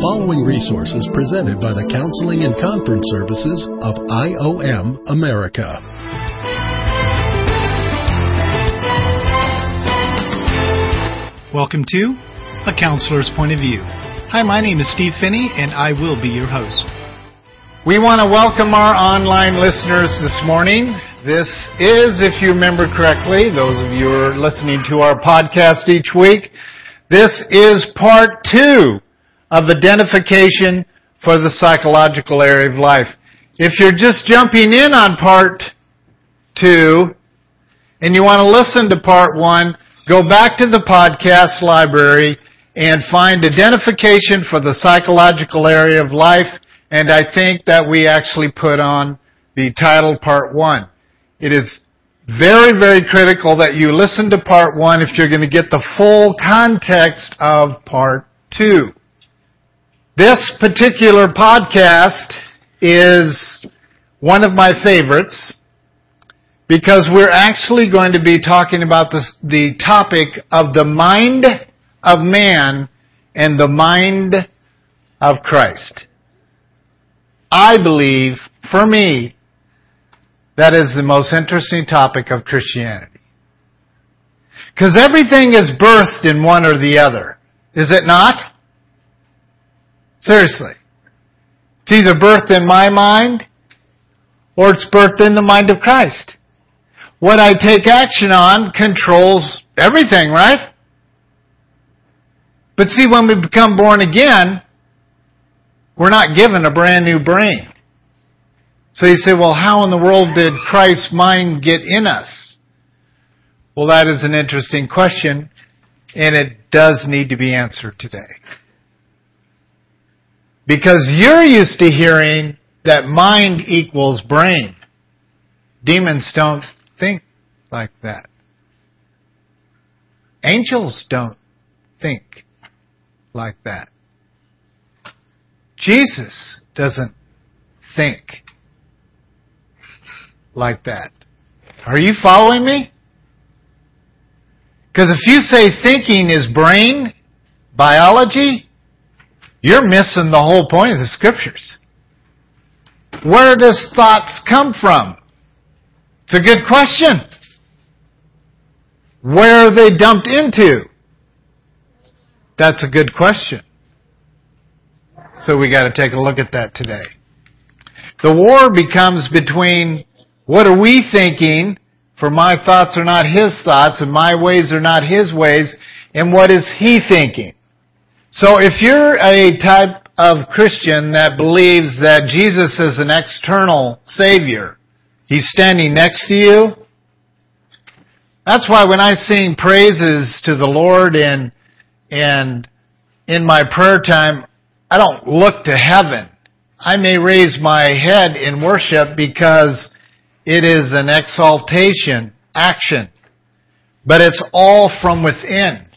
The following resource is presented by the Counseling and Conference Services of IOM America. Welcome to A Counselor's Point of View. Hi, my name is Steve Phinney, and I will be your host. We want to welcome our online listeners this morning. This is, if you remember correctly, those of you who are listening to our podcast each week, this is part two of identification for the psychological area of life. If you're just jumping in on part two and you want to listen to part one, go back to the podcast library and find identification for the psychological area of life. And I think that we actually put on the title part one. It is very, very critical that you listen to part one if you're going to get the full context of part two. This particular podcast is one of my favorites because we're actually going to be talking about this, the topic of the mind of man and the mind of Christ. I believe, for me, that is the most interesting topic of Christianity. Because everything is birthed in one or the other. Is it not? Seriously. It's either birthed in my mind or it's birthed in the mind of Christ. What I take action on controls everything, right? But see, when we become born again, we're not given a brand new brain. So you say, well, how in the world did Christ's mind get in us? Well, that is an interesting question, and it does need to be answered today. Because you're used to hearing that mind equals brain. Demons don't think like that. Angels don't think like that. Jesus doesn't think like that. Are you following me? Because if you say thinking is brain, biology, you're missing the whole point of the scriptures. Where does thoughts come from? It's a good question. Where are they dumped into? That's a good question. So we got to take a look at that today. The war becomes between what are we thinking, for my thoughts are not his thoughts and my ways are not his ways, and what is he thinking? So if you're a type of Christian that believes that Jesus is an external Savior, He's standing next to you, that's why when I sing praises to the Lord and, and in my prayer time, I don't look to heaven. I may raise my head in worship because it is an exaltation action. But it's all from within.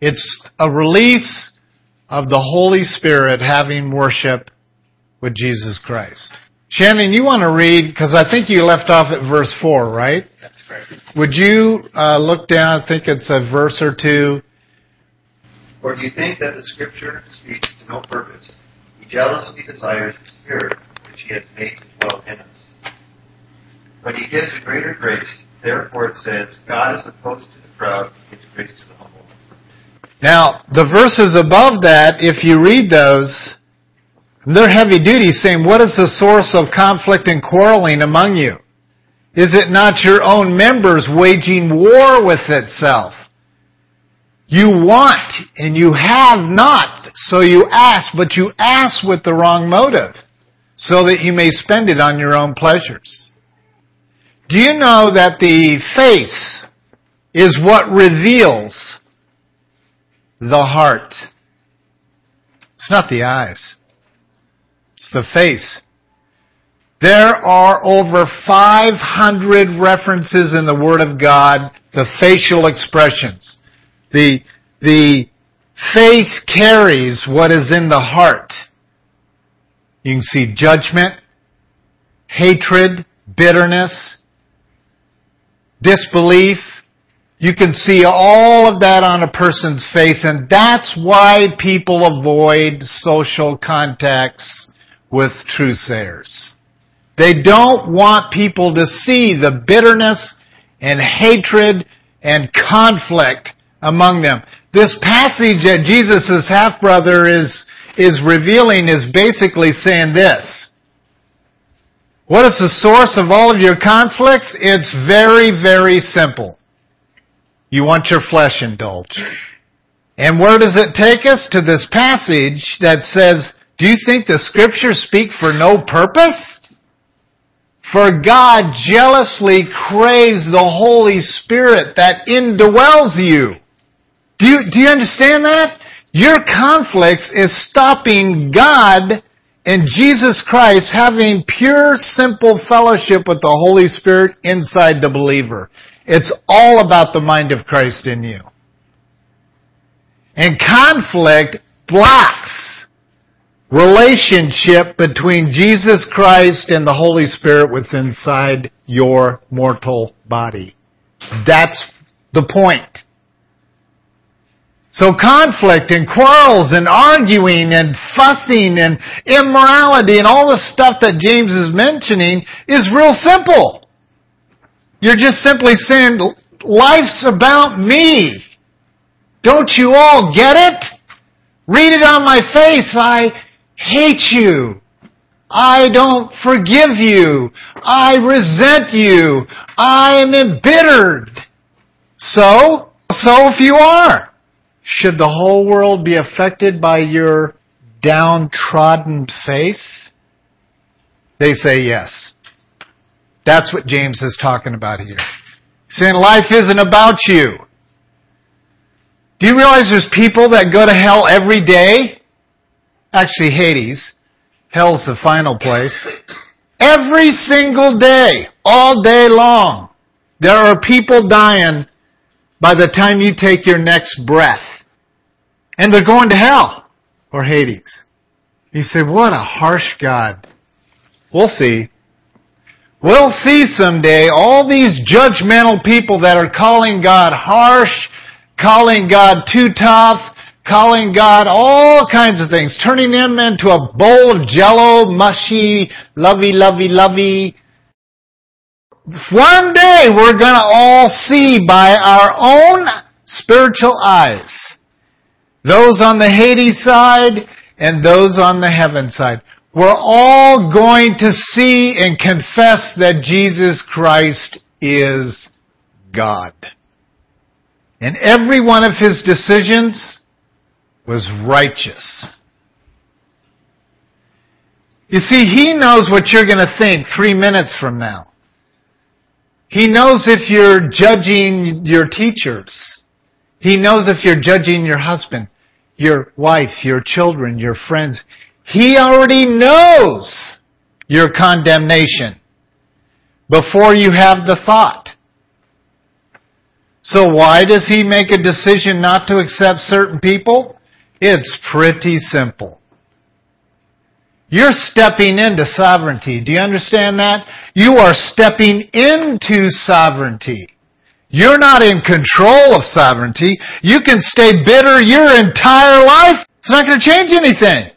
It's a release of the Holy Spirit having worship with Jesus Christ. Shannon, you want to read, because I think you left off at verse 4, right? That's correct. Would you uh, look down, I think it's a verse or two. Or do you think that the Scripture speaks to no purpose? He jealously desires the Spirit which He has made to dwell in us. But He gives a greater grace. Therefore it says, God is opposed to the proud, gives grace to. Now, the verses above that, if you read those, they're heavy duty saying, what is the source of conflict and quarreling among you? Is it not your own members waging war with itself? You want and you have not, so you ask, but you ask with the wrong motive, so that you may spend it on your own pleasures. Do you know that the face is what reveals the heart. It's not the eyes. It's the face. There are over 500 references in the Word of God, the facial expressions. The, the face carries what is in the heart. You can see judgment, hatred, bitterness, disbelief, You can see all of that on a person's face and that's why people avoid social contacts with truthsayers. They don't want people to see the bitterness and hatred and conflict among them. This passage that Jesus' half-brother is, is revealing is basically saying this. What is the source of all of your conflicts? It's very, very simple. You want your flesh indulged. And where does it take us? To this passage that says, do you think the scriptures speak for no purpose? For God jealously craves the Holy Spirit that indwells you. Do you, do you understand that? Your conflicts is stopping God and Jesus Christ having pure, simple fellowship with the Holy Spirit inside the believer. It's all about the mind of Christ in you. And conflict blocks relationship between Jesus Christ and the Holy Spirit within inside your mortal body. That's the point. So conflict and quarrels and arguing and fussing and immorality and all the stuff that James is mentioning is real simple. You're just simply saying, life's about me. Don't you all get it? Read it on my face. I hate you. I don't forgive you. I resent you. I am embittered. So, so if you are, should the whole world be affected by your downtrodden face? They say yes. That's what James is talking about here. Saying life isn't about you. Do you realize there's people that go to hell every day? Actually, Hades. Hell's the final place. Every single day, all day long, there are people dying by the time you take your next breath. And they're going to hell or Hades. You say, what a harsh God. We'll see. We'll see someday all these judgmental people that are calling God harsh, calling God too tough, calling God all kinds of things, turning him into a bowl of jello, mushy, lovey, lovey, lovey. One day we're gonna all see by our own spiritual eyes. Those on the Hades side and those on the heaven side. We're all going to see and confess that Jesus Christ is God. And every one of his decisions was righteous. You see, he knows what you're going to think three minutes from now. He knows if you're judging your teachers. He knows if you're judging your husband, your wife, your children, your friends. He already knows your condemnation before you have the thought. So why does he make a decision not to accept certain people? It's pretty simple. You're stepping into sovereignty. Do you understand that? You are stepping into sovereignty. You're not in control of sovereignty. You can stay bitter your entire life. It's not going to change anything.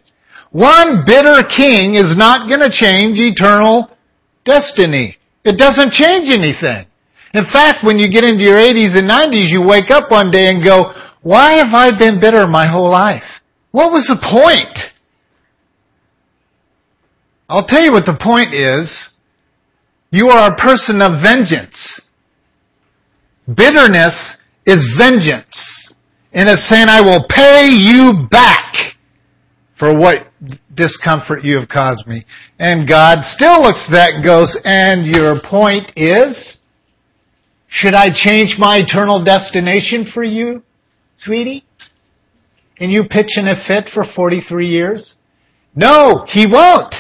One bitter king is not going to change eternal destiny. It doesn't change anything. In fact, when you get into your 80s and 90s, you wake up one day and go, why have I been bitter my whole life? What was the point? I'll tell you what the point is. You are a person of vengeance. Bitterness is vengeance. And it's saying, I will pay you back for what discomfort you have caused me. And God still looks at that and goes, and your point is, should I change my eternal destination for you, sweetie? And you pitching a fit for 43 years? No, he won't.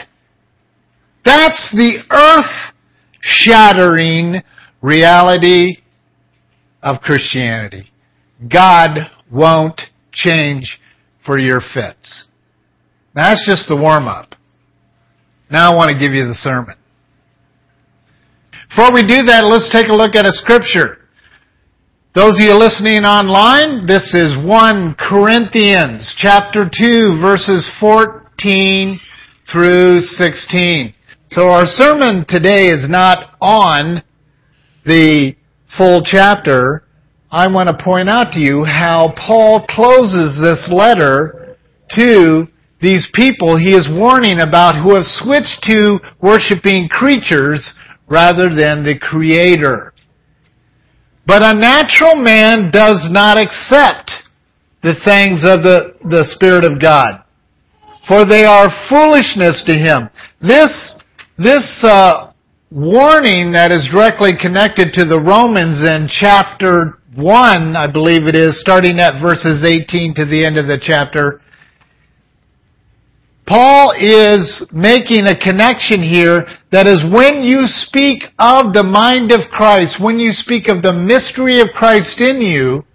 That's the earth shattering reality of Christianity. God won't change for your fits. That's just the warm up. Now I want to give you the sermon. Before we do that, let's take a look at a scripture. Those of you listening online, this is 1 Corinthians chapter 2 verses 14 through 16. So our sermon today is not on the full chapter. I want to point out to you how Paul closes this letter to these people he is warning about who have switched to worshiping creatures rather than the creator. But a natural man does not accept the things of the, the Spirit of God. For they are foolishness to him. This, this, uh, warning that is directly connected to the Romans in chapter 1, I believe it is, starting at verses 18 to the end of the chapter, Paul is making a connection here that is when you speak of the mind of Christ, when you speak of the mystery of Christ in you,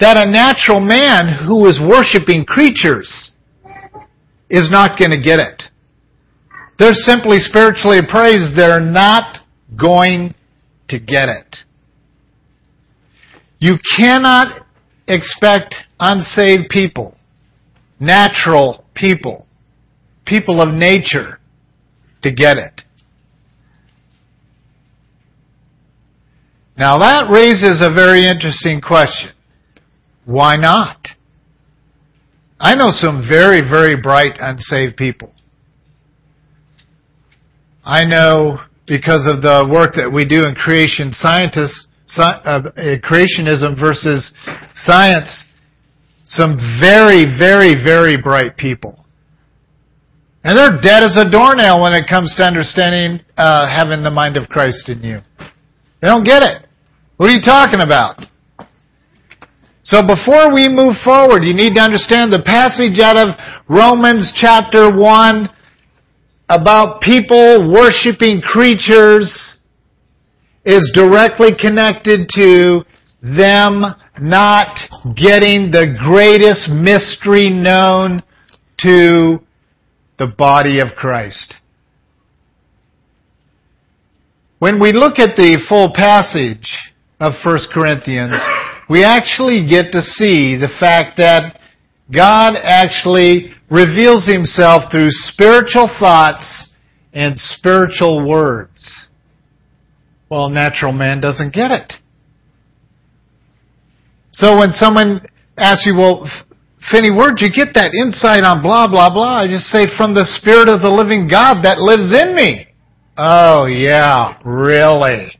that a natural man who is worshiping creatures is not going to get it. They're simply spiritually appraised. They're not going to get it. You cannot expect unsaved people natural people, people of nature, to get it. Now that raises a very interesting question. Why not? I know some very, very bright unsaved people. I know because of the work that we do in creation scientists, uh, creationism versus science, some very, very, very bright people. And they're dead as a doornail when it comes to understanding uh, having the mind of Christ in you. They don't get it. What are you talking about? So before we move forward, you need to understand the passage out of Romans chapter 1 about people worshiping creatures is directly connected to them not getting the greatest mystery known to the body of Christ. When we look at the full passage of 1 Corinthians, we actually get to see the fact that God actually reveals himself through spiritual thoughts and spiritual words. Well, natural man doesn't get it. So when someone asks you, well, Phinney, where'd you get that insight on blah, blah, blah? I just say, from the Spirit of the living God that lives in me. Oh yeah, really?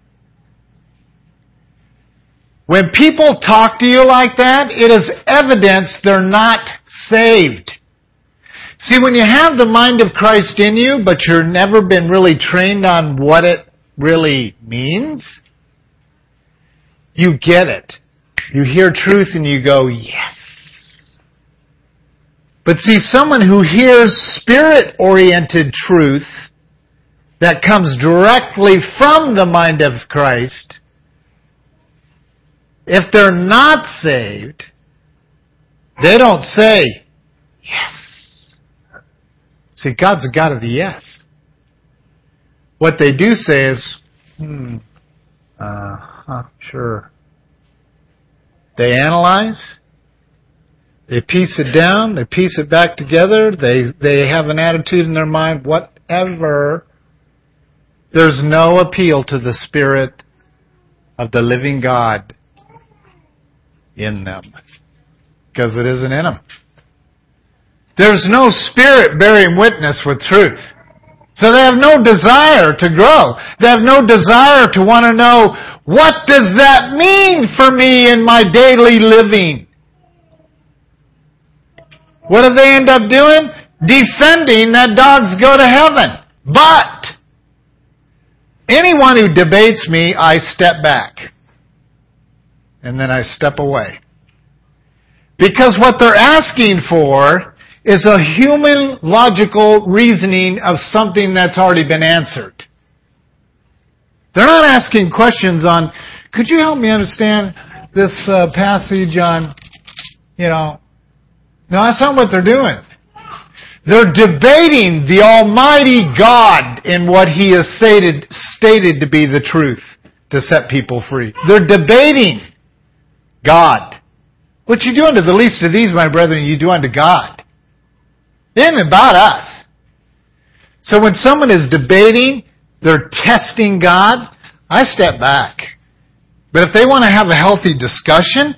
When people talk to you like that, it is evidence they're not saved. See, when you have the mind of Christ in you, but you've never been really trained on what it really means, you get it. You hear truth and you go, yes. But see, someone who hears spirit-oriented truth that comes directly from the mind of Christ, if they're not saved, they don't say, yes. See, God's a God of the yes. What they do say is, hmm, uh huh, sure. They analyze, they piece it down, they piece it back together, they, they have an attitude in their mind, whatever. There's no appeal to the Spirit of the living God in them. Because it isn't in them. There's no spirit bearing witness with truth. So they have no desire to grow. They have no desire to want to know what does that mean for me in my daily living? What do they end up doing? Defending that dogs go to heaven. But anyone who debates me, I step back. And then I step away. Because what they're asking for is a human logical reasoning of something that's already been answered. They're not asking questions on, could you help me understand this uh, passage on, you know, no, that's not what they're doing. They're debating the Almighty God in what He has stated, stated to be the truth, to set people free. They're debating God. What you do unto the least of these, my brethren, you do unto God. It isn't about us. So when someone is debating, they're testing God, I step back. But if they want to have a healthy discussion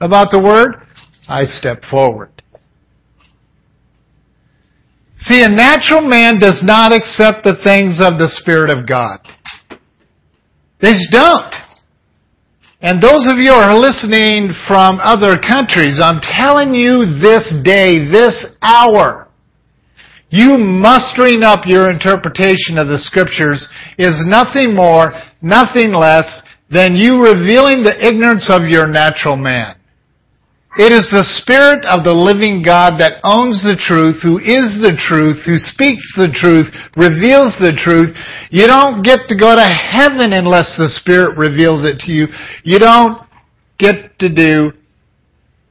about the Word, I step forward. See, a natural man does not accept the things of the Spirit of God. They just don't. And those of you who are listening from other countries, I'm telling you this day, this hour, you mustering up your interpretation of the scriptures is nothing more, nothing less than you revealing the ignorance of your natural man. It is the Spirit of the living God that owns the truth, who is the truth, who speaks the truth, reveals the truth. You don't get to go to heaven unless the Spirit reveals it to you. You don't get to do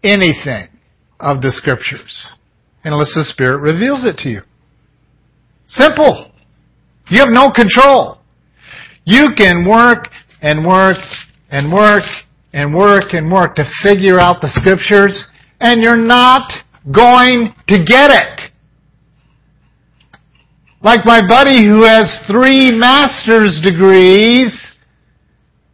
anything of the Scriptures unless the Spirit reveals it to you. Simple. You have no control. You can work and work and work and work and work to figure out the scriptures, and you're not going to get it. Like my buddy who has three master's degrees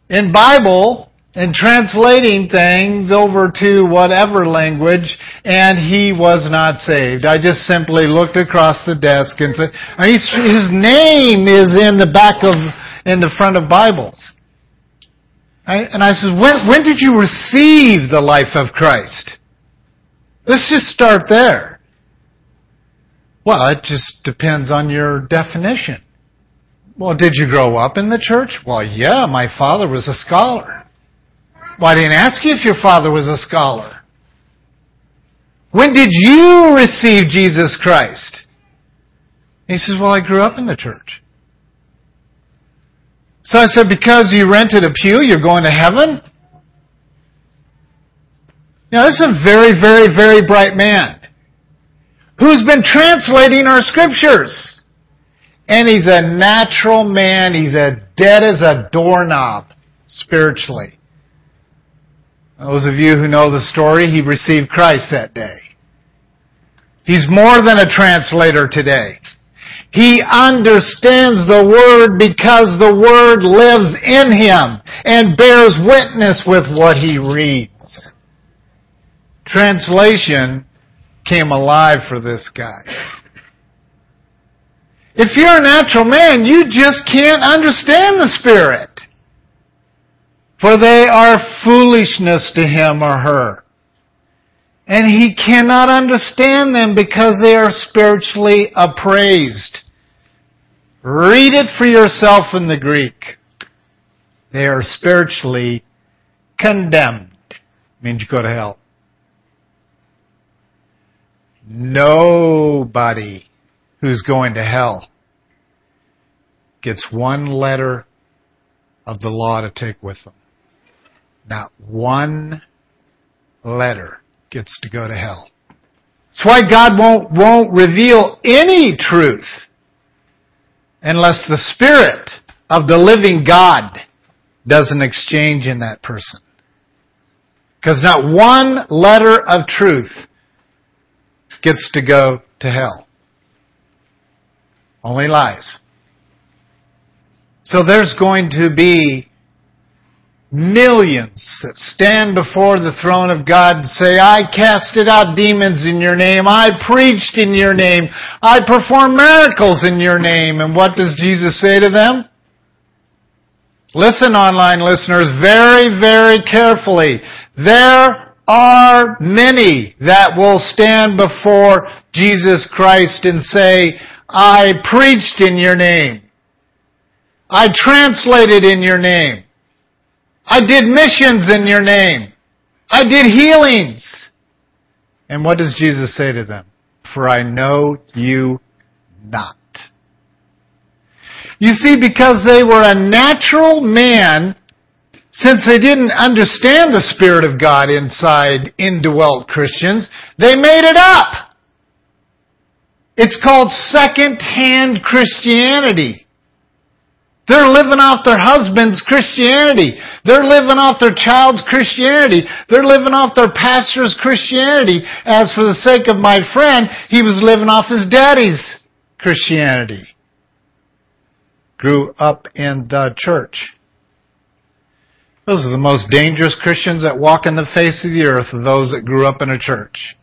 in Bible and translating things over to whatever language, and he was not saved. I just simply looked across the desk and said, his name is in the back of, in the front of Bibles. And I said, when, when did you receive the life of Christ? Let's just start there. Well, it just depends on your definition. Well, did you grow up in the church? Well, yeah, my father was a scholar. Well, I didn't ask you if your father was a scholar. When did you receive Jesus Christ? He says, well, I grew up in the church. So I said, because you rented a pew, you're going to heaven? Now, this is a very, very, very bright man who's been translating our scriptures. And he's a natural man. He's as dead as a doorknob spiritually. Those of you who know the story, he received Christ that day. He's more than a translator today. He understands the Word because the Word lives in him and bears witness with what he reads. Translation came alive for this guy. If you're a natural man, you just can't understand the Spirit. For they are foolishness to him or her. And he cannot understand them because they are spiritually appraised. Read it for yourself in the Greek. They are spiritually condemned. Means you go to hell. Nobody who's going to hell gets one letter of the law to take with them. Not one letter gets to go to hell. That's why God won't, won't reveal any truth unless the Spirit of the living God does an exchange in that person. Because not one letter of truth gets to go to hell. Only lies. So there's going to be millions that stand before the throne of God and say, I casted out demons in your name. I preached in your name. I performed miracles in your name. And what does Jesus say to them? Listen, online listeners, very, very carefully. There are many that will stand before Jesus Christ and say, I preached in your name. I translated in your name. I did missions in your name. I did healings. And what does Jesus say to them? For I know you not. You see, because they were a natural man, since they didn't understand the Spirit of God inside indwelt Christians, they made it up. It's called second-hand Christianity. They're living off their husband's Christianity. They're living off their child's Christianity. They're living off their pastor's Christianity. As for the sake of my friend, he was living off his daddy's Christianity. Grew up in the church. Those are the most dangerous Christians that walk in the face of the earth, those that grew up in a church.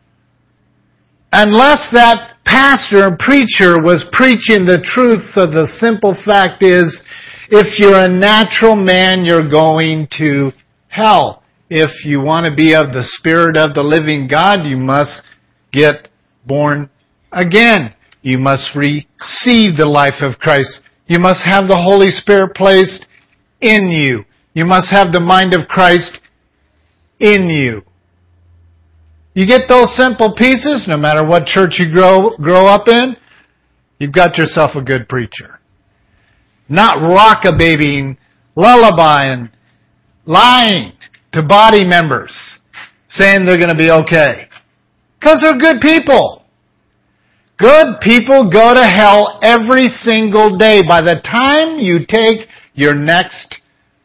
Unless that pastor and preacher was preaching the truth of the simple fact is, if you're a natural man, you're going to hell. If you want to be of the Spirit of the living God, you must get born again. You must receive the life of Christ. You must have the Holy Spirit placed in you. You must have the mind of Christ in you. You get those simple pieces, no matter what church you grow, grow up in, you've got yourself a good preacher. Not rockababying, lullabying, lying to body members, saying they're going to be okay. Because they're good people. Good people go to hell every single day by the time you take your next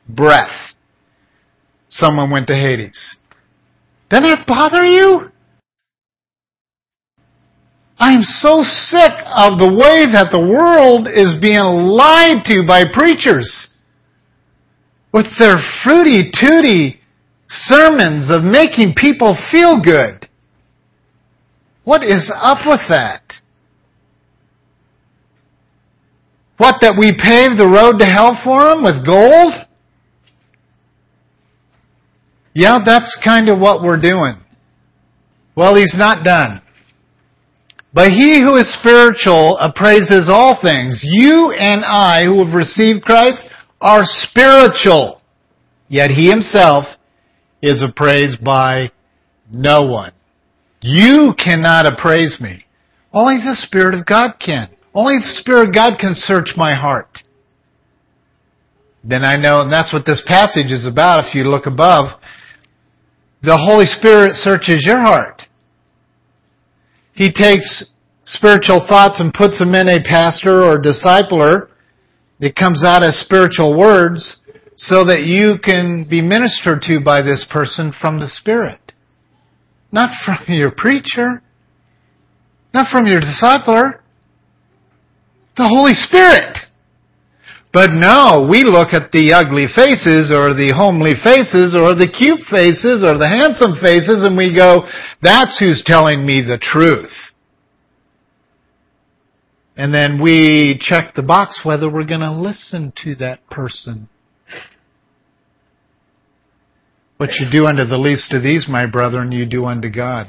breath. Someone went to Hades. Doesn't that bother you? I am so sick of the way that the world is being lied to by preachers with their fruity tooty sermons of making people feel good. What is up with that? What, that we paved the road to hell for them with gold? Yeah, that's kind of what we're doing. Well, he's not done. But he who is spiritual appraises all things. You and I who have received Christ are spiritual. Yet he himself is appraised by no one. You cannot appraise me. Only the Spirit of God can. Only the Spirit of God can search my heart. Then I know, and that's what this passage is about if you look above the Holy Spirit searches your heart. He takes spiritual thoughts and puts them in a pastor or discipler. It comes out as spiritual words so that you can be ministered to by this person from the Spirit. Not from your preacher. Not from your discipler. The Holy Spirit. But no, we look at the ugly faces or the homely faces or the cute faces or the handsome faces and we go, that's who's telling me the truth. And then we check the box whether we're going to listen to that person. What you do unto the least of these, my brethren, you do unto God.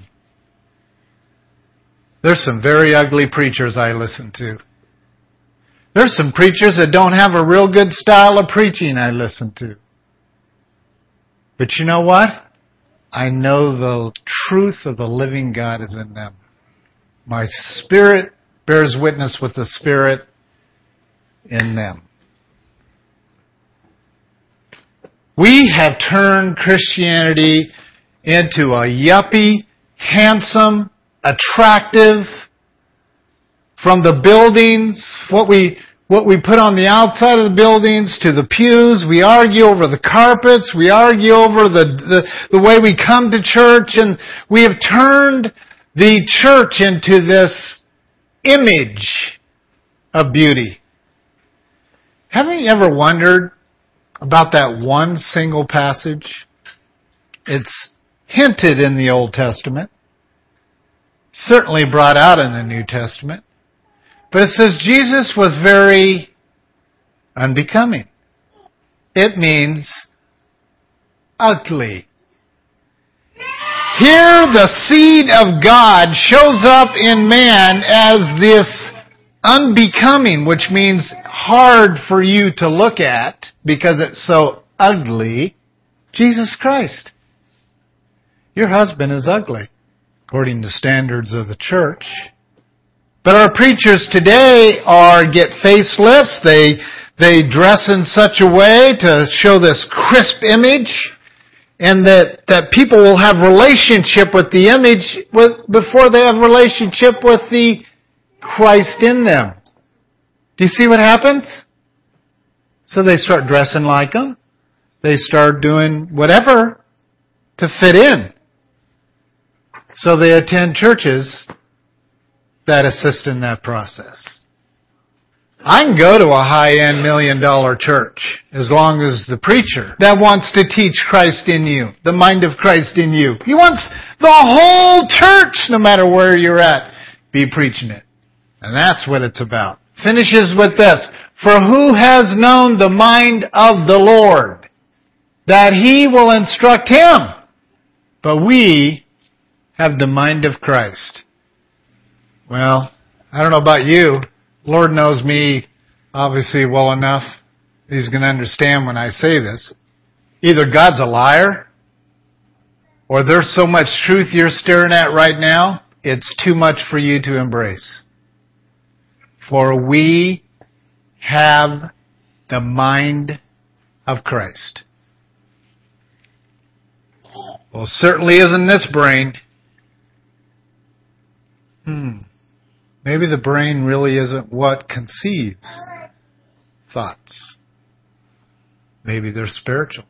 There's some very ugly preachers I listen to. There's some preachers that don't have a real good style of preaching I listen to. But you know what? I know the truth of the living God is in them. My spirit bears witness with the spirit in them. We have turned Christianity into a yuppie, handsome, attractive, from the buildings, what we what we put on the outside of the buildings to the pews. We argue over the carpets. We argue over the, the, the way we come to church and we have turned the church into this image of beauty. Haven't you ever wondered about that one single passage? It's hinted in the Old Testament, certainly brought out in the New Testament. But it says Jesus was very unbecoming. It means ugly. Here the seed of God shows up in man as this unbecoming, which means hard for you to look at because it's so ugly. Jesus Christ. Your husband is ugly, according to standards of the church. But our preachers today are get facelifts. They they dress in such a way to show this crisp image, and that that people will have relationship with the image with, before they have relationship with the Christ in them. Do you see what happens? So they start dressing like them. They start doing whatever to fit in. So they attend churches that assist in that process. I can go to a high-end million dollar church as long as the preacher that wants to teach Christ in you, the mind of Christ in you. He wants the whole church, no matter where you're at, be preaching it. And that's what it's about. Finishes with this. For who has known the mind of the Lord? That he will instruct him. But we have the mind of Christ. Well, I don't know about you. Lord knows me obviously well enough. He's going to understand when I say this. Either God's a liar, or there's so much truth you're staring at right now, it's too much for you to embrace. For we have the mind of Christ. Well, certainly isn't this brain. Hmm. Maybe the brain really isn't what conceives thoughts. Maybe they're spiritual.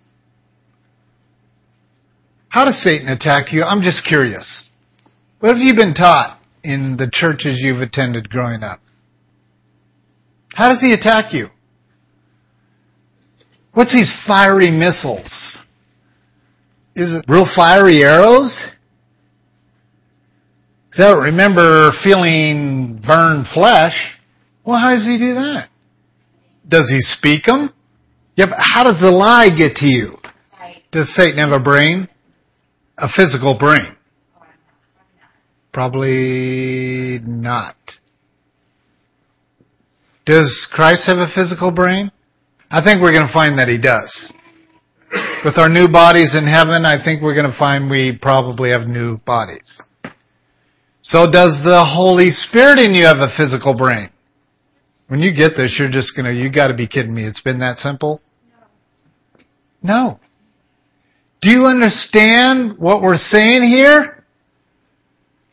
How does Satan attack you? I'm just curious. What have you been taught in the churches you've attended growing up? How does he attack you? What's these fiery missiles? Is it real fiery arrows? So remember feeling burned flesh. Well, how does he do that? Does he speak them? Yeah, how does the lie get to you? Does Satan have a brain? A physical brain? Probably not. Does Christ have a physical brain? I think we're going to find that he does. With our new bodies in heaven, I think we're going to find we probably have new bodies. So does the Holy Spirit in you have a physical brain? When you get this, you're just gonna, you gotta be kidding me. It's been that simple? No. Do you understand what we're saying here?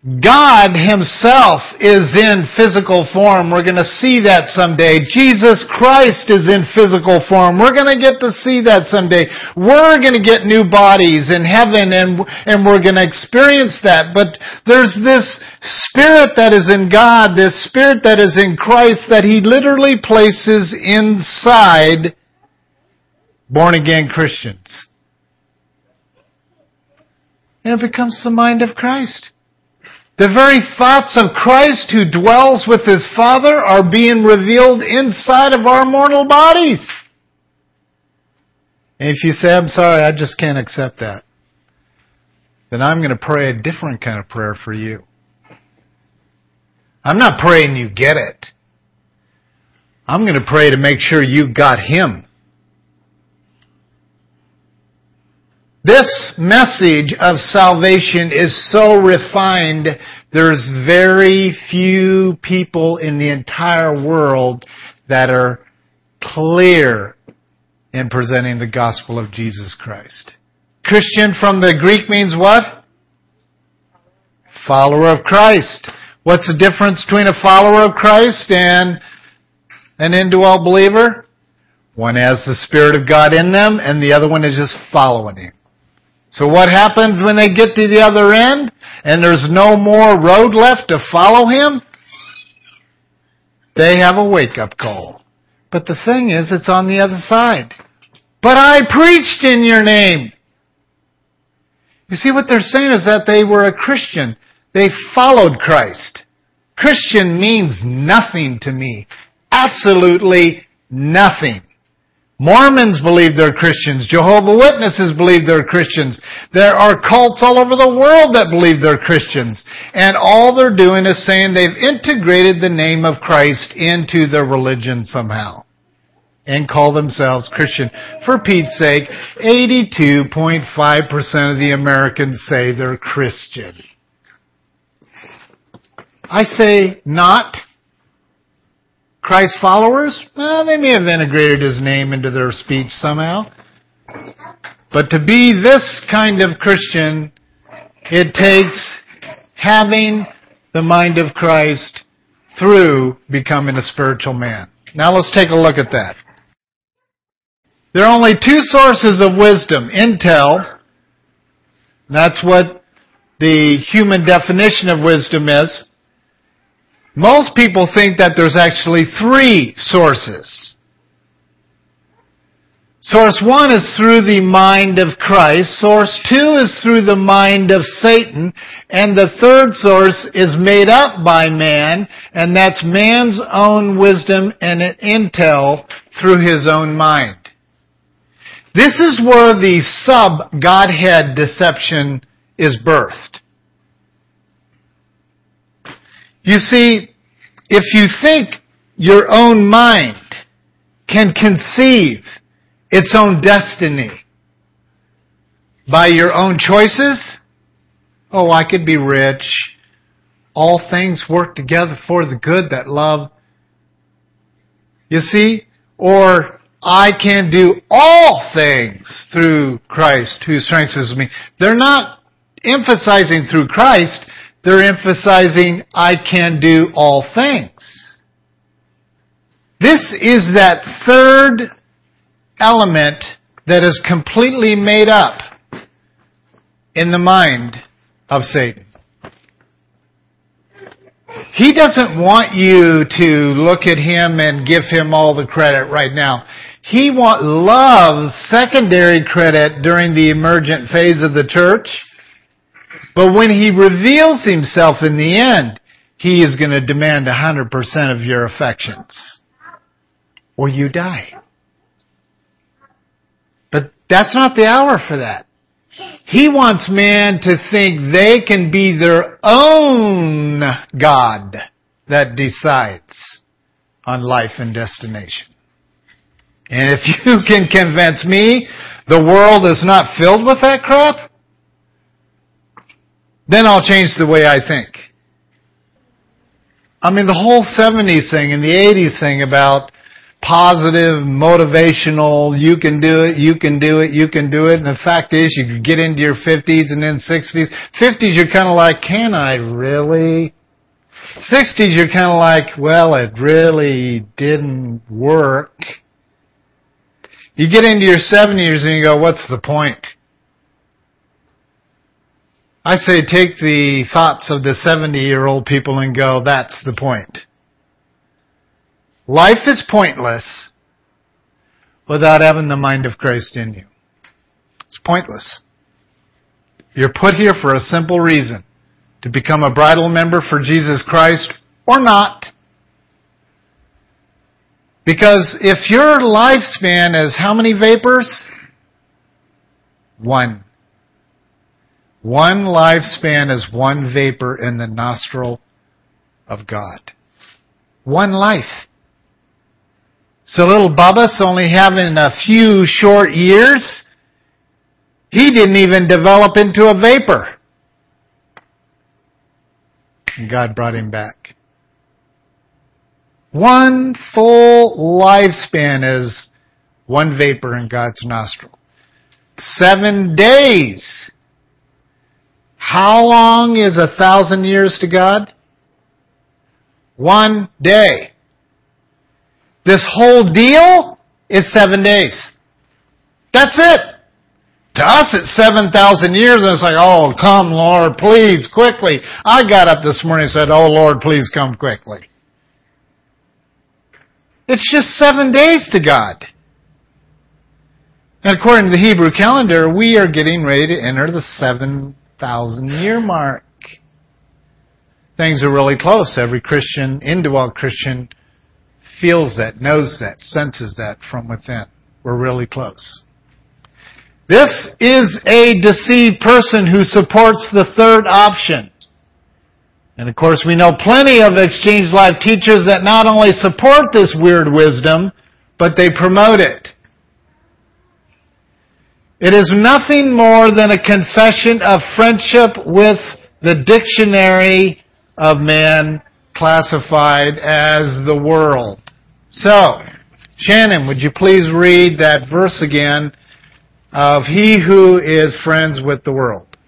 God himself is in physical form. We're going to see that someday. Jesus Christ is in physical form. We're going to get to see that someday. We're going to get new bodies in heaven and, and we're going to experience that. But there's this spirit that is in God, this spirit that is in Christ that he literally places inside born again Christians. And it becomes the mind of Christ. The very thoughts of Christ who dwells with his Father are being revealed inside of our mortal bodies. And if you say, I'm sorry, I just can't accept that, then I'm going to pray a different kind of prayer for you. I'm not praying you get it. I'm going to pray to make sure you got Him. This message of salvation is so refined, there's very few people in the entire world that are clear in presenting the gospel of Jesus Christ. Christian from the Greek means what? Follower of Christ. What's the difference between a follower of Christ and an indwelt believer? One has the Spirit of God in them and the other one is just following Him. So what happens when they get to the other end and there's no more road left to follow him? They have a wake up call. But the thing is, it's on the other side. But I preached in your name. You see what they're saying is that they were a Christian. They followed Christ. Christian means nothing to me. Absolutely nothing. Mormons believe they're Christians. Jehovah Witnesses believe they're Christians. There are cults all over the world that believe they're Christians. And all they're doing is saying they've integrated the name of Christ into their religion somehow. And call themselves Christian. For Pete's sake, 82.5% of the Americans say they're Christian. I say not. Christ followers, well, they may have integrated his name into their speech somehow. But to be this kind of Christian, it takes having the mind of Christ through becoming a spiritual man. Now let's take a look at that. There are only two sources of wisdom. Intel, that's what the human definition of wisdom is. Most people think that there's actually three sources. Source one is through the mind of Christ. Source two is through the mind of Satan. And the third source is made up by man, and that's man's own wisdom and intel through his own mind. This is where the sub-Godhead deception is birthed. You see, if you think your own mind can conceive its own destiny by your own choices. Oh, I could be rich. All things work together for the good that love. You see? Or I can do all things through Christ who strengthens me. They're not emphasizing through Christ. They're emphasizing I can do all things. This is that third element that is completely made up in the mind of Satan. He doesn't want you to look at him and give him all the credit right now. He want, loves secondary credit during the emergent phase of the church. But when he reveals himself in the end, he is going to demand 100% of your affections. Or you die. But that's not the hour for that. He wants man to think they can be their own God that decides on life and destination. And if you can convince me the world is not filled with that crap, then I'll change the way I think. I mean, the whole 70s thing and the 80s thing about positive, motivational, you can do it, you can do it, you can do it. And the fact is, you get into your 50s and then 60s. 50s, you're kind of like, can I really? 60s, you're kind of like, well, it really didn't work. You get into your 70s and you go, what's the point? I say take the thoughts of the 70 year old people and go, that's the point. Life is pointless without having the mind of Christ in you. It's pointless. You're put here for a simple reason. To become a bridal member for Jesus Christ or not. Because if your lifespan is how many vapors? One. One lifespan is one vapor in the nostril of God. One life. So little Bubba's only having a few short years, he didn't even develop into a vapor. And God brought him back. One full lifespan is one vapor in God's nostril. Seven days. How long is a thousand years to God? One day. This whole deal is seven days. That's it. To us, it's 7,000 years, and it's like, oh, come, Lord, please, quickly. I got up this morning and said, oh, Lord, please come quickly. It's just seven days to God. And according to the Hebrew calendar, we are getting ready to enter the 7,000 year mark. Things are really close. Every Christian, indwelt Christian, feels that, knows that, senses that from within. We're really close. This is a deceived person who supports the third option. And of course we know plenty of Exchange Life teachers that not only support this weird wisdom, but they promote it. It is nothing more than a confession of friendship with the dictionary of man classified as the world. So, Shannon, would you please read that verse again of he who is friends with the world?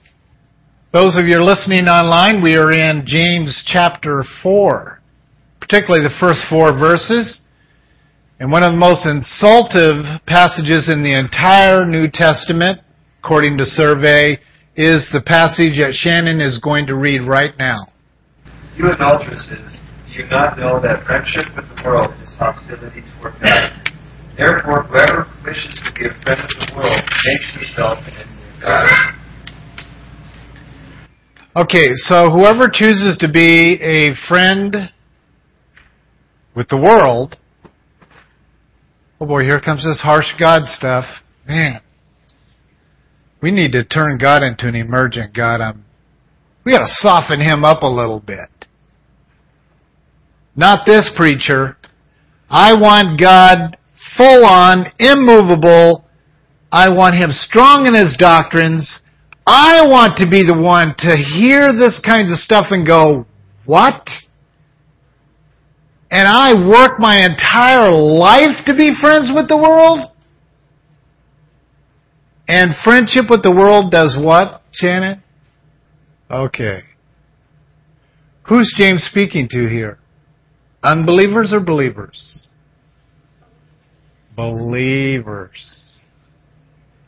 Those of you listening online, we are in James chapter 4, particularly the first four verses. And one of the most insultive passages in the entire New Testament, according to survey, is the passage that Shannon is going to read right now. You adulteresses, do you not know that friendship with the world is hostility toward God? Therefore, whoever wishes to be a friend of the world makes himself an enemy of God. Okay, so whoever chooses to be a friend with the world, oh boy, here comes this harsh God stuff. Man, we need to turn God into an emergent God. I'm, we got to soften him up a little bit. Not this preacher. I want God full on, immovable. I want him strong in his doctrines. I want to be the one to hear this kinds of stuff and go, what? And I work my entire life to be friends with the world? And friendship with the world does what, Shannon? Okay. Who's James speaking to here? Unbelievers or believers? Believers.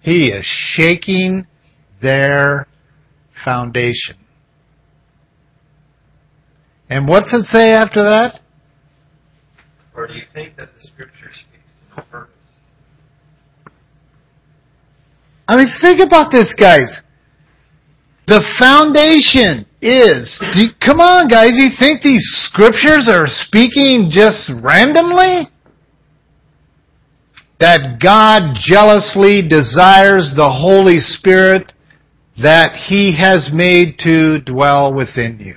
He is shaking their foundation. And what's it say after that? Or do you think that the Scripture speaks to no purpose? I mean, think about this, guys. The foundation is, do, come on, guys, you think these scriptures are speaking just randomly? That God jealously desires the Holy Spirit that He has made to dwell within you.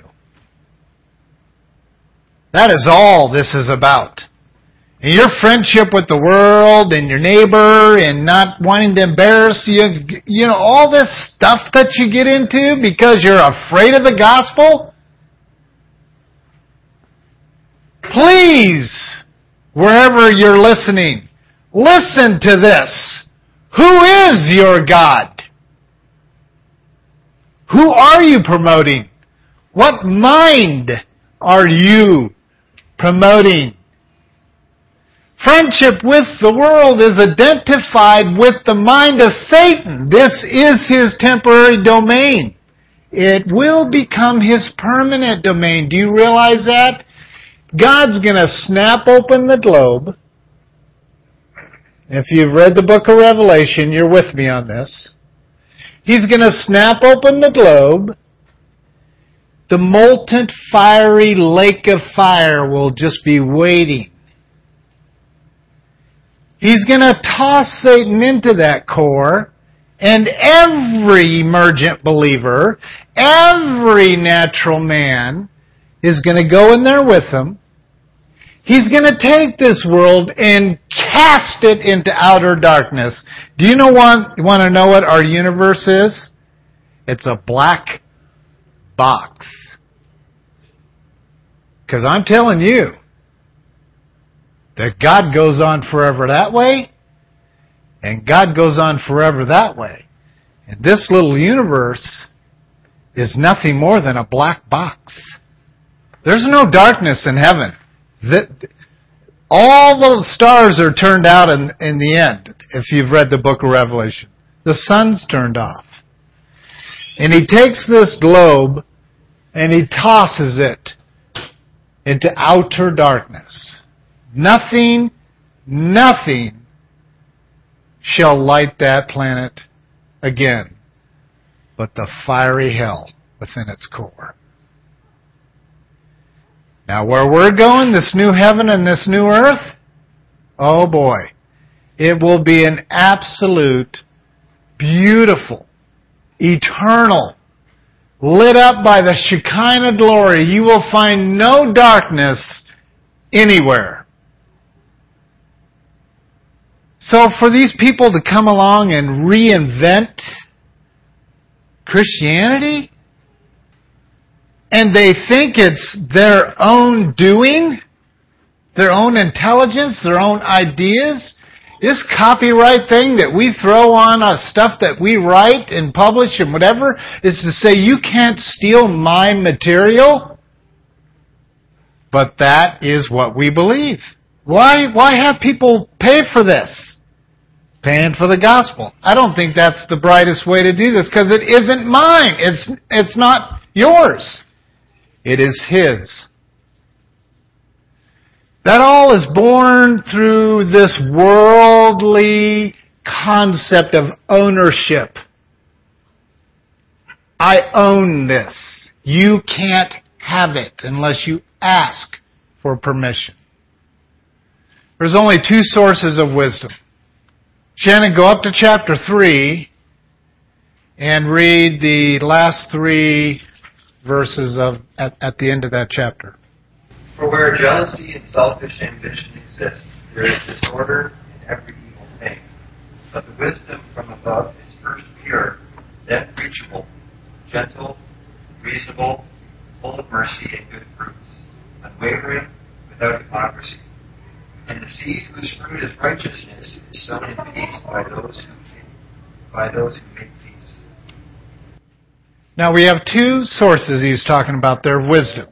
That is all this is about. And your friendship with the world and your neighbor and not wanting to embarrass you, you know, all this stuff that you get into because you're afraid of the gospel. Please, wherever you're listening, listen to this. Who is your God? Who are you promoting? What mind are you promoting? Friendship with the world is identified with the mind of Satan. This is his temporary domain. It will become his permanent domain. Do you realize that? God's gonna snap open the globe. If you've read the book of Revelation, you're with me on this. He's gonna snap open the globe. The molten fiery lake of fire will just be waiting He's going to toss Satan into that core, and every emergent believer, every natural man, is going to go in there with him. He's going to take this world and cast it into outer darkness. Do you know want, want to know what our universe is? It's a black box. Because I'm telling you, that God goes on forever that way, and God goes on forever that way. And this little universe is nothing more than a black box. There's no darkness in heaven. That all the stars are turned out in, in the end, if you've read the book of Revelation. The sun's turned off. And he takes this globe and he tosses it into outer darkness. Nothing, nothing shall light that planet again but the fiery hell within its core. Now where we're going, this new heaven and this new earth, oh boy, it will be an absolute, beautiful, eternal, lit up by the Shekinah glory. You will find no darkness anywhere. So for these people to come along and reinvent Christianity, and they think it's their own doing, their own intelligence, their own ideas, this copyright thing that we throw on us, stuff that we write and publish and whatever, is to say you can't steal my material. But that is what we believe. Why, why have people pay for this? Paying for the gospel. I don't think that's the brightest way to do this because it isn't mine. It's, it's not yours. It is His. That all is born through this worldly concept of ownership. I own this. You can't have it unless you ask for permission. There's only two sources of wisdom. Shannon, go up to chapter 3 and read the last three verses of at, at the end of that chapter. For where jealousy and selfish ambition exist, there is disorder in every evil thing. But the wisdom from above is first pure, then preachable, gentle, reasonable, full of mercy and good fruits, unwavering, without hypocrisy. And the seed whose fruit is righteousness is sown in peace by those who by those who make peace. Now we have two sources he's talking about their wisdom.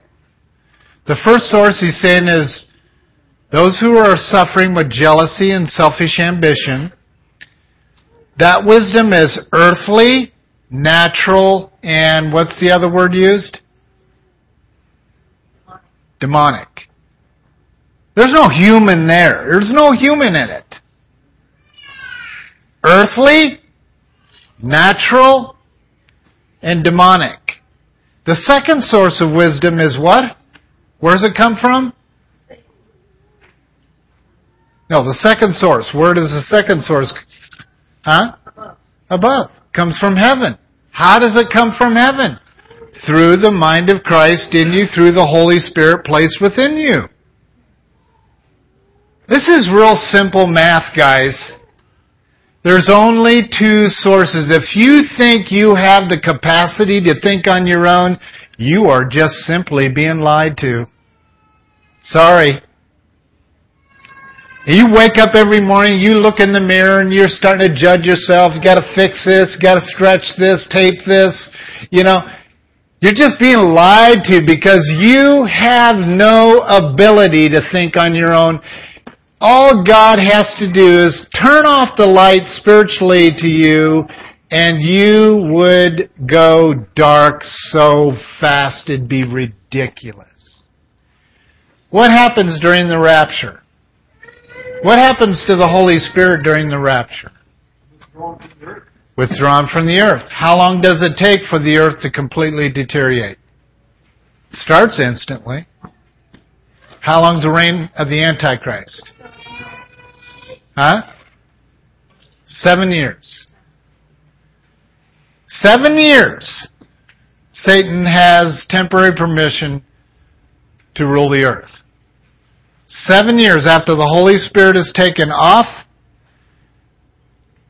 The first source he's saying is those who are suffering with jealousy and selfish ambition. That wisdom is earthly, natural, and what's the other word used? Demonic. There's no human there. There's no human in it. Earthly, natural, and demonic. The second source of wisdom is what? Where does it come from? No, the second source. Where does the second source? Huh? Above. Above. Comes from heaven. How does it come from heaven? Through the mind of Christ in you, through the Holy Spirit placed within you. This is real simple math, guys. There's only two sources. If you think you have the capacity to think on your own, you are just simply being lied to. Sorry. You wake up every morning, you look in the mirror and you're starting to judge yourself. You gotta fix this, gotta stretch this, tape this. You know, you're just being lied to because you have no ability to think on your own. All God has to do is turn off the light spiritually to you and you would go dark so fast it'd be ridiculous. What happens during the rapture? What happens to the Holy Spirit during the rapture? Withdrawn from the earth. How long does it take for the earth to completely deteriorate? It starts instantly. How long's the reign of the Antichrist? Huh? Seven years. Seven years. Satan has temporary permission to rule the earth. Seven years after the Holy Spirit is taken off,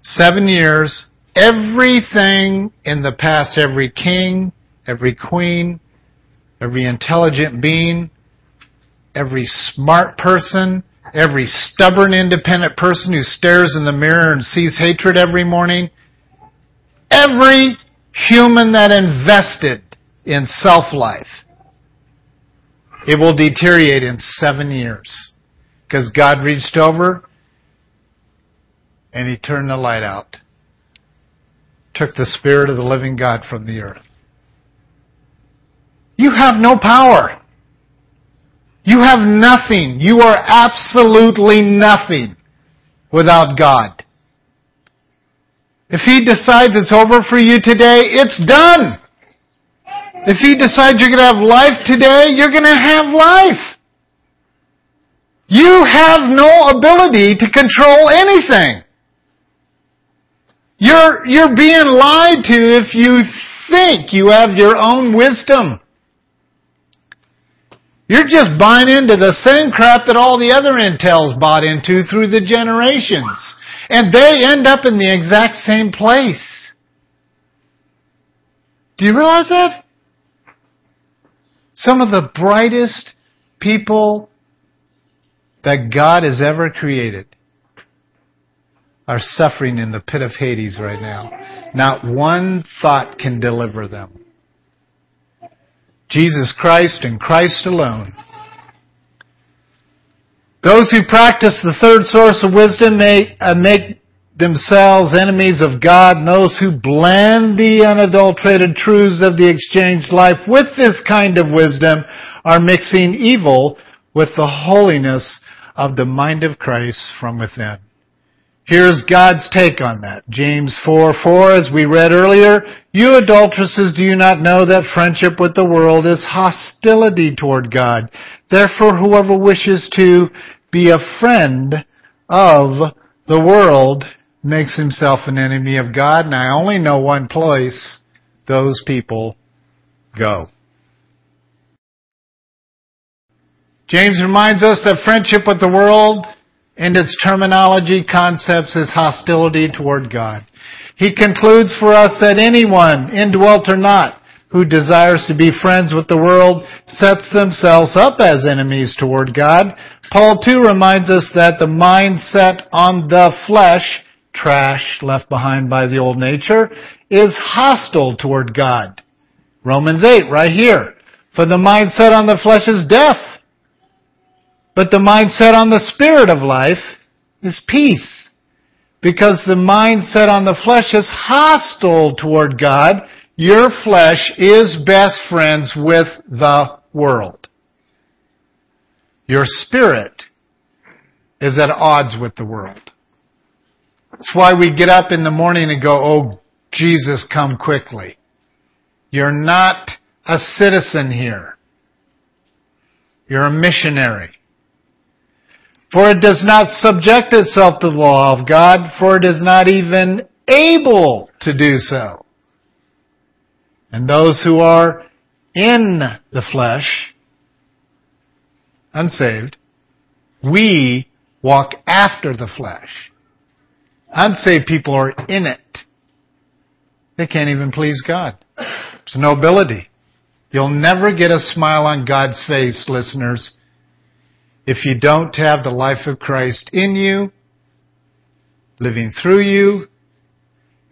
seven years, everything in the past, every king, every queen, every intelligent being, every smart person, every stubborn independent person who stares in the mirror and sees hatred every morning, every human that invested in self-life it will deteriorate in seven years. Because God reached over and He turned the light out. Took the Spirit of the living God from the earth. You have no power. You have nothing. You are absolutely nothing without God. If He decides it's over for you today, it's done. If He decides you're going to have life today, you're going to have life. You have no ability to control anything. You're, you're being lied to if you think you have your own wisdom. You're just buying into the same crap that all the other intels bought into through the generations. And they end up in the exact same place. Do you realize that? Some of the brightest people that God has ever created are suffering in the pit of Hades right now. Not one thought can deliver them. Jesus Christ and Christ alone. Those who practice the third source of wisdom may uh, make themselves enemies of God, and those who blend the unadulterated truths of the exchanged life with this kind of wisdom are mixing evil with the holiness of the mind of Christ from within. Here's God's take on that. James 4, 4, as we read earlier, you adulteresses, do you not know that friendship with the world is hostility toward God? Therefore, whoever wishes to be a friend of the world makes himself an enemy of God, and I only know one place those people go. James reminds us that friendship with the world and its terminology concepts is hostility toward God. He concludes for us that anyone, indwelt or not, who desires to be friends with the world sets themselves up as enemies toward God. Paul too reminds us that the mindset on the flesh, trash left behind by the old nature, is hostile toward God. Romans 8, right here. For the mindset on the flesh is death, but the mindset on the spirit of life is peace. Because the mindset on the flesh is hostile toward God. Your flesh is best friends with the world. Your spirit is at odds with the world. That's why we get up in the morning and go, Oh, Jesus, come quickly. You're not a citizen here. You're a missionary. For it does not subject itself to the law of God, for it is not even able to do so. And those who are in the flesh, unsaved, we walk after the flesh. Unsaved people are in it. They can't even please God. It's nobility. You'll never get a smile on God's face, listeners, if you don't have the life of Christ in you, living through you,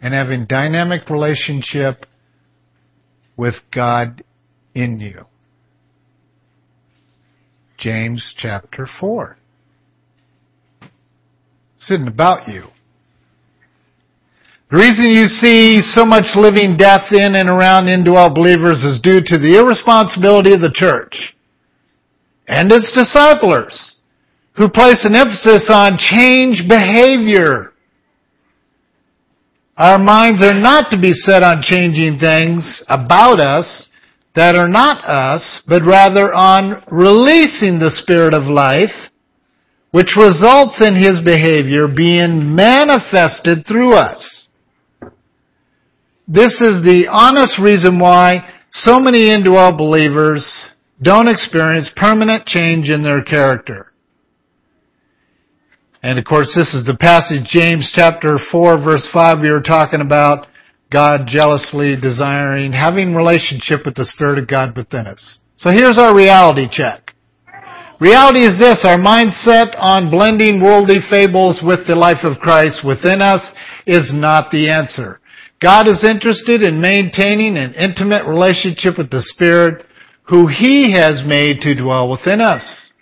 and having dynamic relationship with God in you. James chapter 4. It's about you. The reason you see so much living death in and around indwelt believers is due to the irresponsibility of the church and its disciples who place an emphasis on change behavior. Our minds are not to be set on changing things about us that are not us, but rather on releasing the spirit of life, which results in his behavior being manifested through us. This is the honest reason why so many indwelt believers don't experience permanent change in their character. And of course, this is the passage, James chapter 4 verse 5, we were talking about God jealously desiring, having relationship with the Spirit of God within us. So here's our reality check. Reality is this, our mindset on blending worldly fables with the life of Christ within us is not the answer. God is interested in maintaining an intimate relationship with the Spirit who He has made to dwell within us.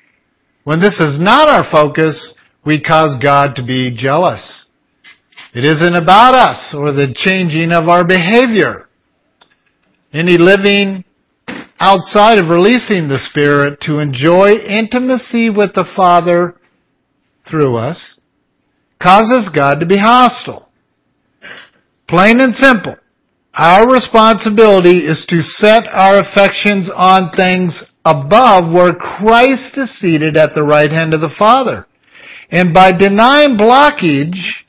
When this is not our focus, we cause God to be jealous. It isn't about us or the changing of our behavior. Any living outside of releasing the Spirit to enjoy intimacy with the Father through us causes God to be hostile. Plain and simple. Our responsibility is to set our affections on things above where Christ is seated at the right hand of the Father. And by denying blockage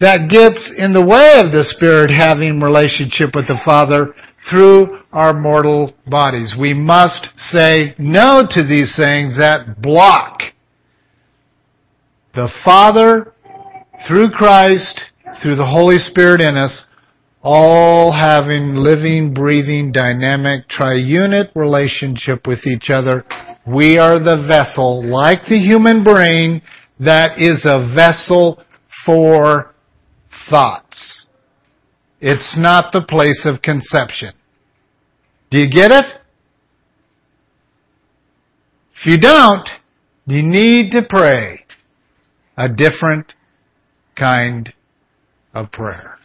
that gets in the way of the Spirit having relationship with the Father through our mortal bodies. We must say no to these things that block the Father through Christ, through the Holy Spirit in us, all having living, breathing, dynamic, triunit relationship with each other. We are the vessel, like the human brain, that is a vessel for thoughts. It's not the place of conception. Do you get it? If you don't, You need to pray a different kind of prayer.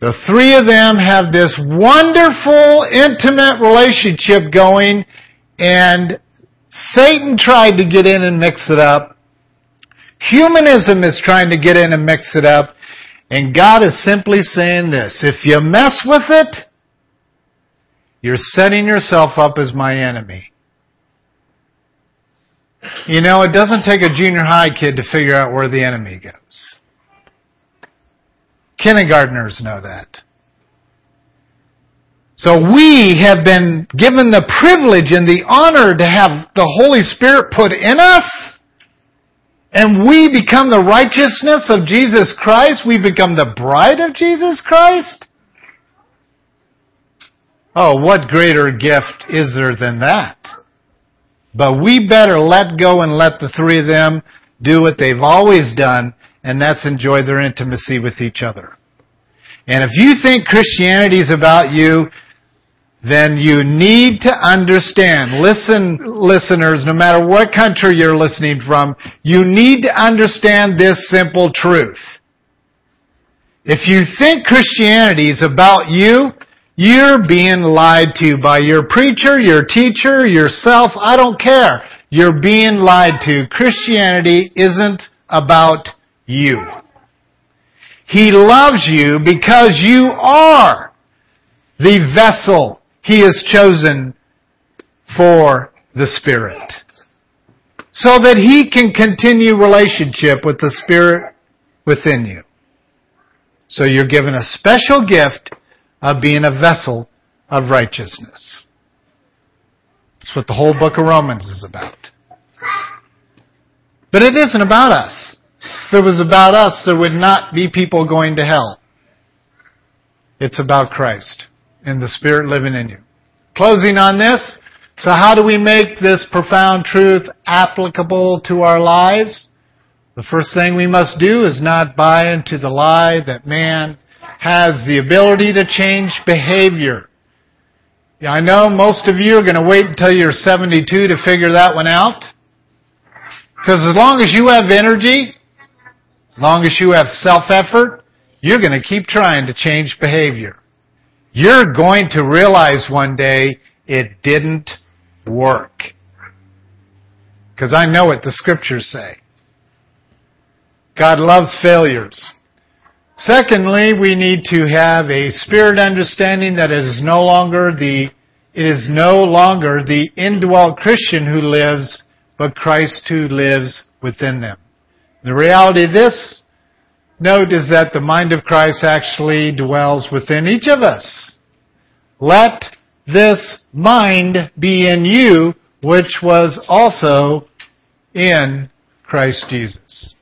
The three of them have this wonderful, intimate relationship going, and Satan tried to get in and mix it up. Humanism is trying to get in and mix it up. And God is simply saying this, if you mess with it, you're setting yourself up as my enemy. You know, it doesn't take a junior high kid to figure out where the enemy goes. Kindergartners know that. So we have been given the privilege and the honor to have the Holy Spirit put in us. And we become the righteousness of Jesus Christ. We become the bride of Jesus Christ. Oh, what greater gift is there than that? But we better let go and let the three of them do what they've always done, and that's enjoy their intimacy with each other. And if you think Christianity is about you, then you need to understand, listen, listeners, no matter what country you're listening from, you need to understand this simple truth. If you think Christianity is about you, you're being lied to by your preacher, your teacher, yourself, I don't care. You're being lied to. Christianity isn't about you. He loves you because you are the vessel He has chosen for the Spirit. So that He can continue relationship with the Spirit within you. So you're given a special gift of being a vessel of righteousness. That's what the whole book of Romans is about. But it isn't about us. If it was about us, there would not be people going to hell. It's about Christ and the Spirit living in you. Closing on this, so how do we make this profound truth applicable to our lives? The first thing we must do is not buy into the lie that man has the ability to change behavior. Yeah, I know most of you are going to wait until you're 72 to figure that one out. Because as long as you have energy, long as you have self-effort, you're going to keep trying to change behavior. You're going to realize one day it didn't work. Because I know what the scriptures say. God loves failures. Secondly, we need to have a spirit understanding that it is no longer the it is no longer the indwelt Christian who lives, but Christ who lives within them. The reality of this note is that the mind of Christ actually dwells within each of us. Let this mind be in you, which was also in Christ Jesus.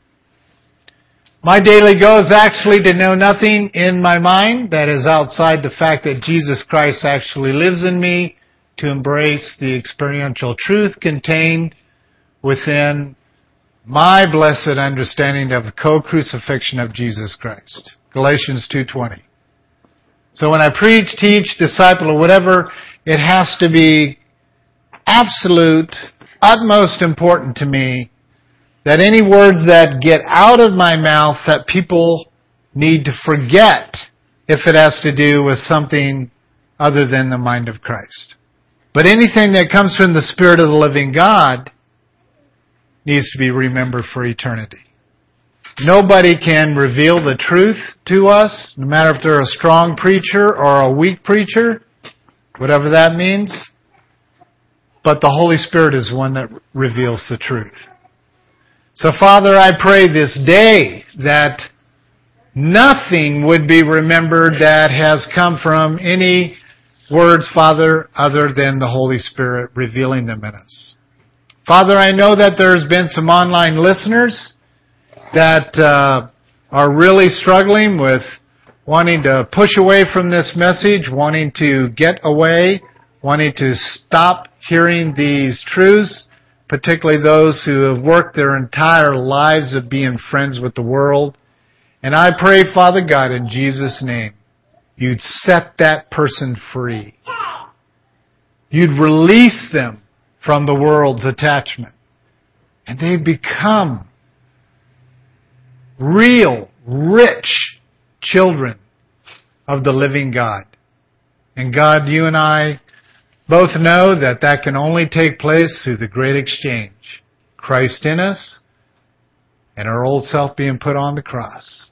My daily goal is actually to know nothing in my mind that is outside the fact that Jesus Christ actually lives in me, to embrace the experiential truth contained within my blessed understanding of the co-crucifixion of Jesus Christ. Galatians 2.20. So when I preach, teach, disciple, or whatever, it has to be absolute, utmost important to me that any words that get out of my mouth that people need to forget if it has to do with something other than the mind of Christ. But anything that comes from the Spirit of the living God needs to be remembered for eternity. Nobody can reveal the truth to us, no matter if they're a strong preacher or a weak preacher, whatever that means. But the Holy Spirit is one that reveals the truth. So Father, I pray this day that nothing would be remembered that has come from any words, Father, other than the Holy Spirit revealing them in us. Father, I know that there's been some online listeners that uh, are really struggling with wanting to push away from this message, wanting to get away, wanting to stop hearing these truths, particularly those who have worked their entire lives of being friends with the world. And I pray, Father God, in Jesus' name, you'd set that person free. You'd release them from the world's attachment. And they become real, rich children of the living God. And God, you and I both know that that can only take place through the great exchange. Christ in us and our old self being put on the cross.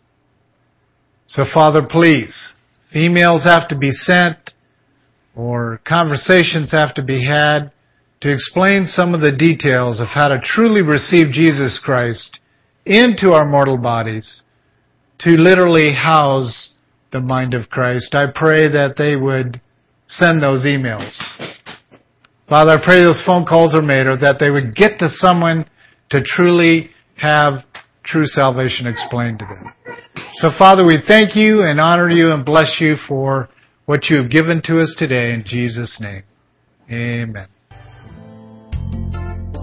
So Father, please, emails have to be sent or conversations have to be had to explain some of the details of how to truly receive Jesus Christ into our mortal bodies to literally house the mind of Christ. I pray that they would send those emails. Father, I pray those phone calls are made or that they would get to someone to truly have true salvation explained to them. So Father, we thank you and honor you and bless you for what you have given to us today in Jesus' name. Amen.